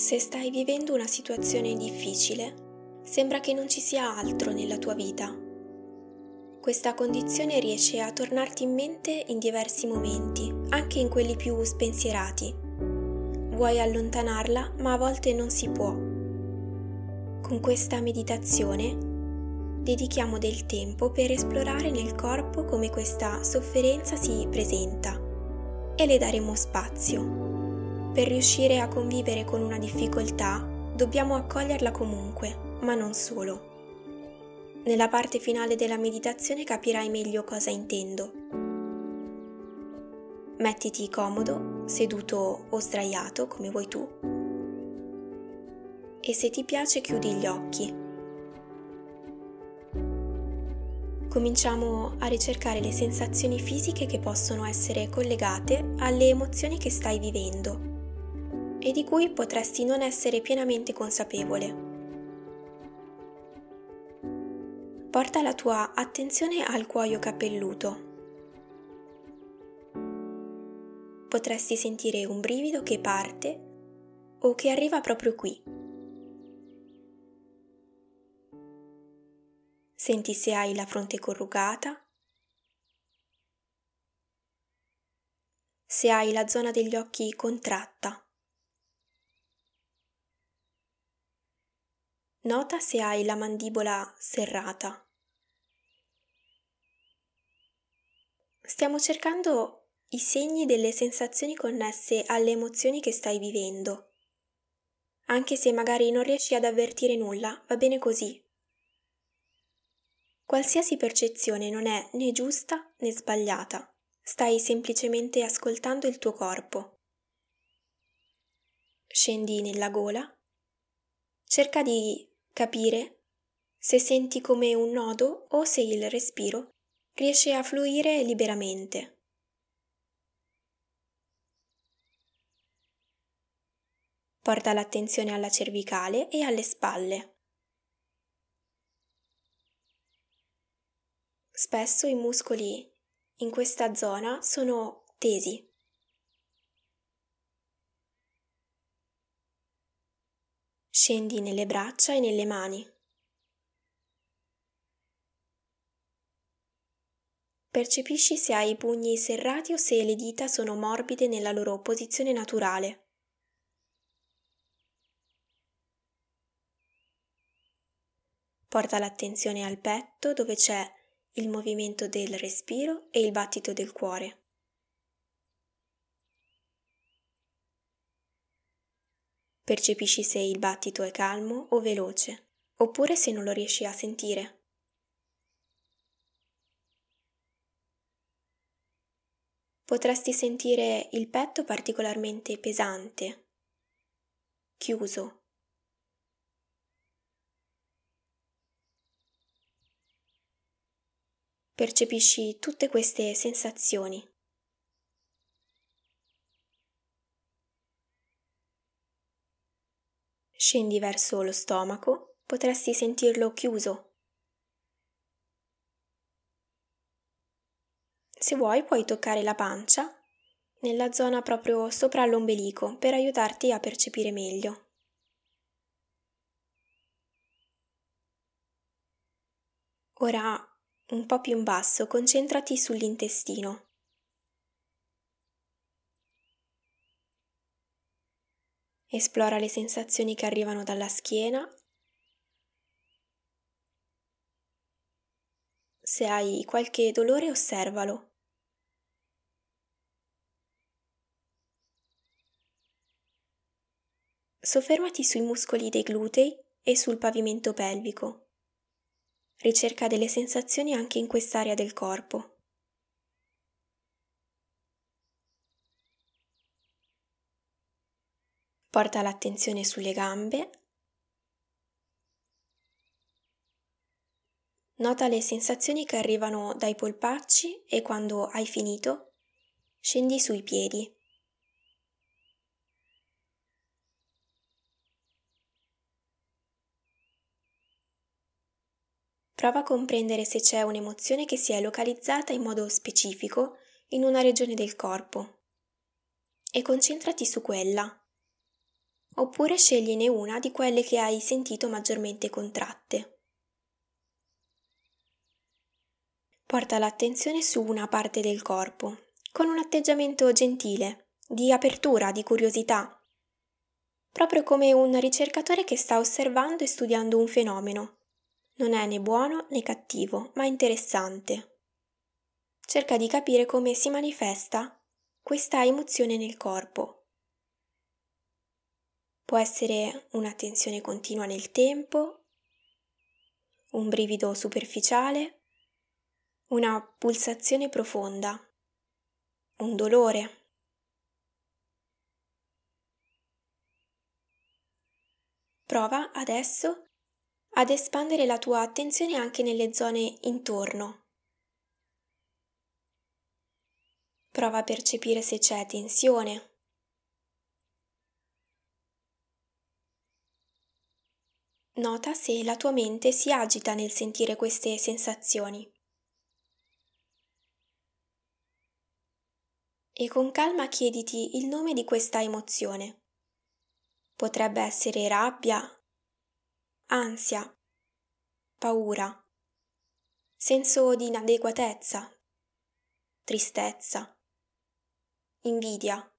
Se stai vivendo una situazione difficile, sembra che non ci sia altro nella tua vita. Questa condizione riesce a tornarti in mente in diversi momenti, anche in quelli più spensierati. Vuoi allontanarla, ma a volte non si può. Con questa meditazione dedichiamo del tempo per esplorare nel corpo come questa sofferenza si presenta e le daremo spazio. Per riuscire a convivere con una difficoltà dobbiamo accoglierla comunque, ma non solo. Nella parte finale della meditazione capirai meglio cosa intendo. Mettiti comodo, seduto o sdraiato come vuoi tu e se ti piace chiudi gli occhi. Cominciamo a ricercare le sensazioni fisiche che possono essere collegate alle emozioni che stai vivendo e di cui potresti non essere pienamente consapevole. Porta la tua attenzione al cuoio capelluto. Potresti sentire un brivido che parte o che arriva proprio qui. Senti se hai la fronte corrugata, se hai la zona degli occhi contratta. Nota se hai la mandibola serrata. Stiamo cercando i segni delle sensazioni connesse alle emozioni che stai vivendo. Anche se magari non riesci ad avvertire nulla, va bene così. Qualsiasi percezione non è né giusta né sbagliata, stai semplicemente ascoltando il tuo corpo. Scendi nella gola, cerca di capire se senti come un nodo o se il respiro riesce a fluire liberamente. Porta l'attenzione alla cervicale e alle spalle. Spesso i muscoli in questa zona sono tesi. Scendi nelle braccia e nelle mani. Percepisci se hai i pugni serrati o se le dita sono morbide nella loro posizione naturale. Porta l'attenzione al petto dove c'è il movimento del respiro e il battito del cuore. Percepisci se il battito è calmo o veloce, oppure se non lo riesci a sentire. Potresti sentire il petto particolarmente pesante, chiuso. Percepisci tutte queste sensazioni. Scendi verso lo stomaco, potresti sentirlo chiuso. Se vuoi puoi toccare la pancia nella zona proprio sopra l'ombelico per aiutarti a percepire meglio. Ora, un po' più in basso, concentrati sull'intestino. Esplora le sensazioni che arrivano dalla schiena. Se hai qualche dolore, osservalo. Soffermati sui muscoli dei glutei e sul pavimento pelvico. Ricerca delle sensazioni anche in quest'area del corpo. Porta l'attenzione sulle gambe. Nota le sensazioni che arrivano dai polpacci e quando hai finito scendi sui piedi. Prova a comprendere se c'è un'emozione che si è localizzata in modo specifico in una regione del corpo e concentrati su quella. Oppure scegliene una di quelle che hai sentito maggiormente contratte. Porta l'attenzione su una parte del corpo, con un atteggiamento gentile, di apertura, di curiosità, proprio come un ricercatore che sta osservando e studiando un fenomeno. Non è né buono né cattivo, ma interessante. Cerca di capire come si manifesta questa emozione nel corpo. Può essere una tensione continua nel tempo, un brivido superficiale, una pulsazione profonda, un dolore. Prova adesso ad espandere la tua attenzione anche nelle zone intorno. Prova a percepire se c'è tensione. Nota se la tua mente si agita nel sentire queste sensazioni. E con calma chiediti il nome di questa emozione. Potrebbe essere rabbia, ansia, paura, senso di inadeguatezza, tristezza, invidia.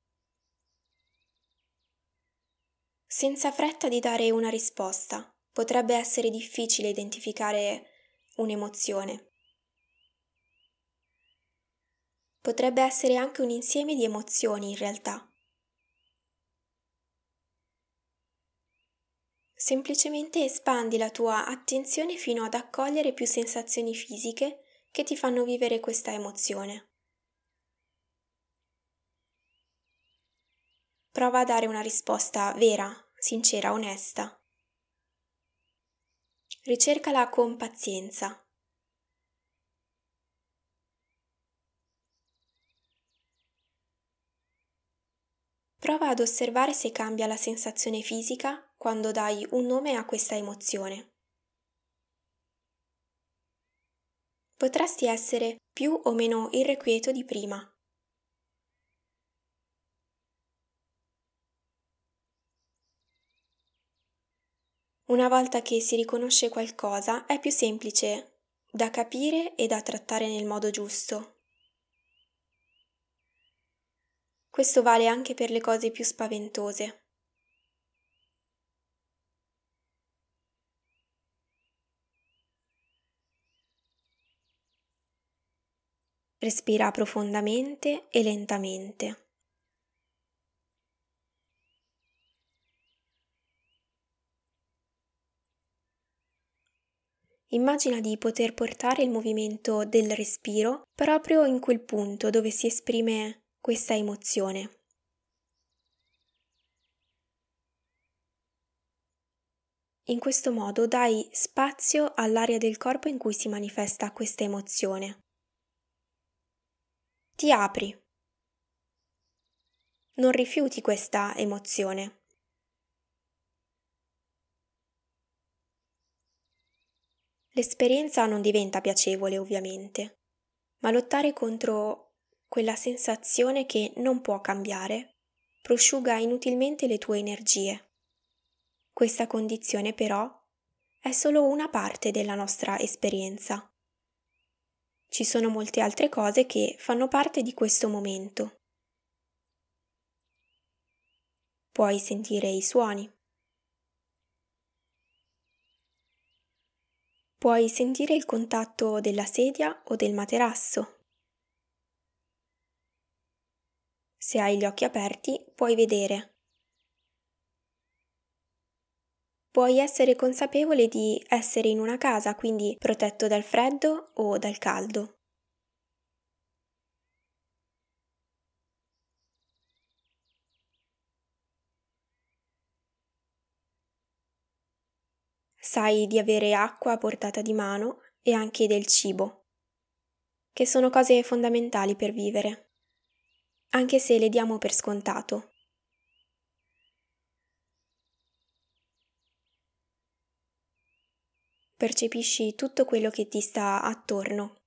Senza fretta di dare una risposta, potrebbe essere difficile identificare un'emozione. Potrebbe essere anche un insieme di emozioni in realtà. Semplicemente espandi la tua attenzione fino ad accogliere più sensazioni fisiche che ti fanno vivere questa emozione. Prova a dare una risposta vera, sincera, onesta. Ricercala con pazienza. Prova ad osservare se cambia la sensazione fisica quando dai un nome a questa emozione. Potresti essere più o meno irrequieto di prima. Una volta che si riconosce qualcosa è più semplice da capire e da trattare nel modo giusto. Questo vale anche per le cose più spaventose. Respira profondamente e lentamente. Immagina di poter portare il movimento del respiro proprio in quel punto dove si esprime questa emozione. In questo modo dai spazio all'area del corpo in cui si manifesta questa emozione. Ti apri. Non rifiuti questa emozione. L'esperienza non diventa piacevole, ovviamente, ma lottare contro quella sensazione che non può cambiare, prosciuga inutilmente le tue energie. Questa condizione però è solo una parte della nostra esperienza. Ci sono molte altre cose che fanno parte di questo momento. Puoi sentire i suoni. Puoi sentire il contatto della sedia o del materasso. Se hai gli occhi aperti, puoi vedere. Puoi essere consapevole di essere in una casa, quindi protetto dal freddo o dal caldo. Sai di avere acqua a portata di mano e anche del cibo, che sono cose fondamentali per vivere anche se le diamo per scontato. Percepisci tutto quello che ti sta attorno.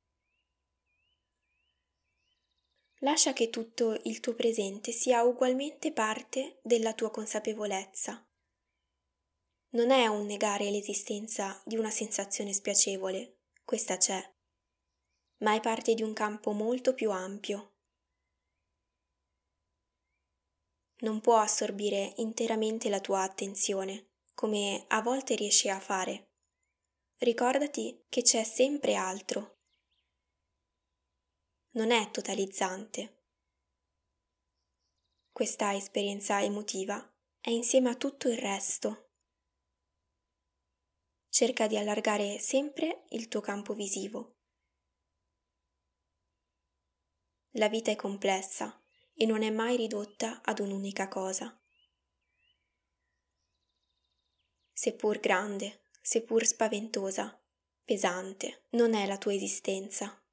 lascia che tutto il tuo presente sia ugualmente parte della tua consapevolezza. Non è un negare l'esistenza di una sensazione spiacevole, questa c'è, ma è parte di un campo molto più ampio. Non può assorbire interamente la tua attenzione, come a volte riesci a fare. Ricordati che c'è sempre altro. Non è totalizzante. Questa esperienza emotiva è insieme a tutto il resto. Cerca di allargare sempre il tuo campo visivo. La vita è complessa e non è mai ridotta ad un'unica cosa. Seppur grande, seppur spaventosa, pesante, non è la tua esistenza.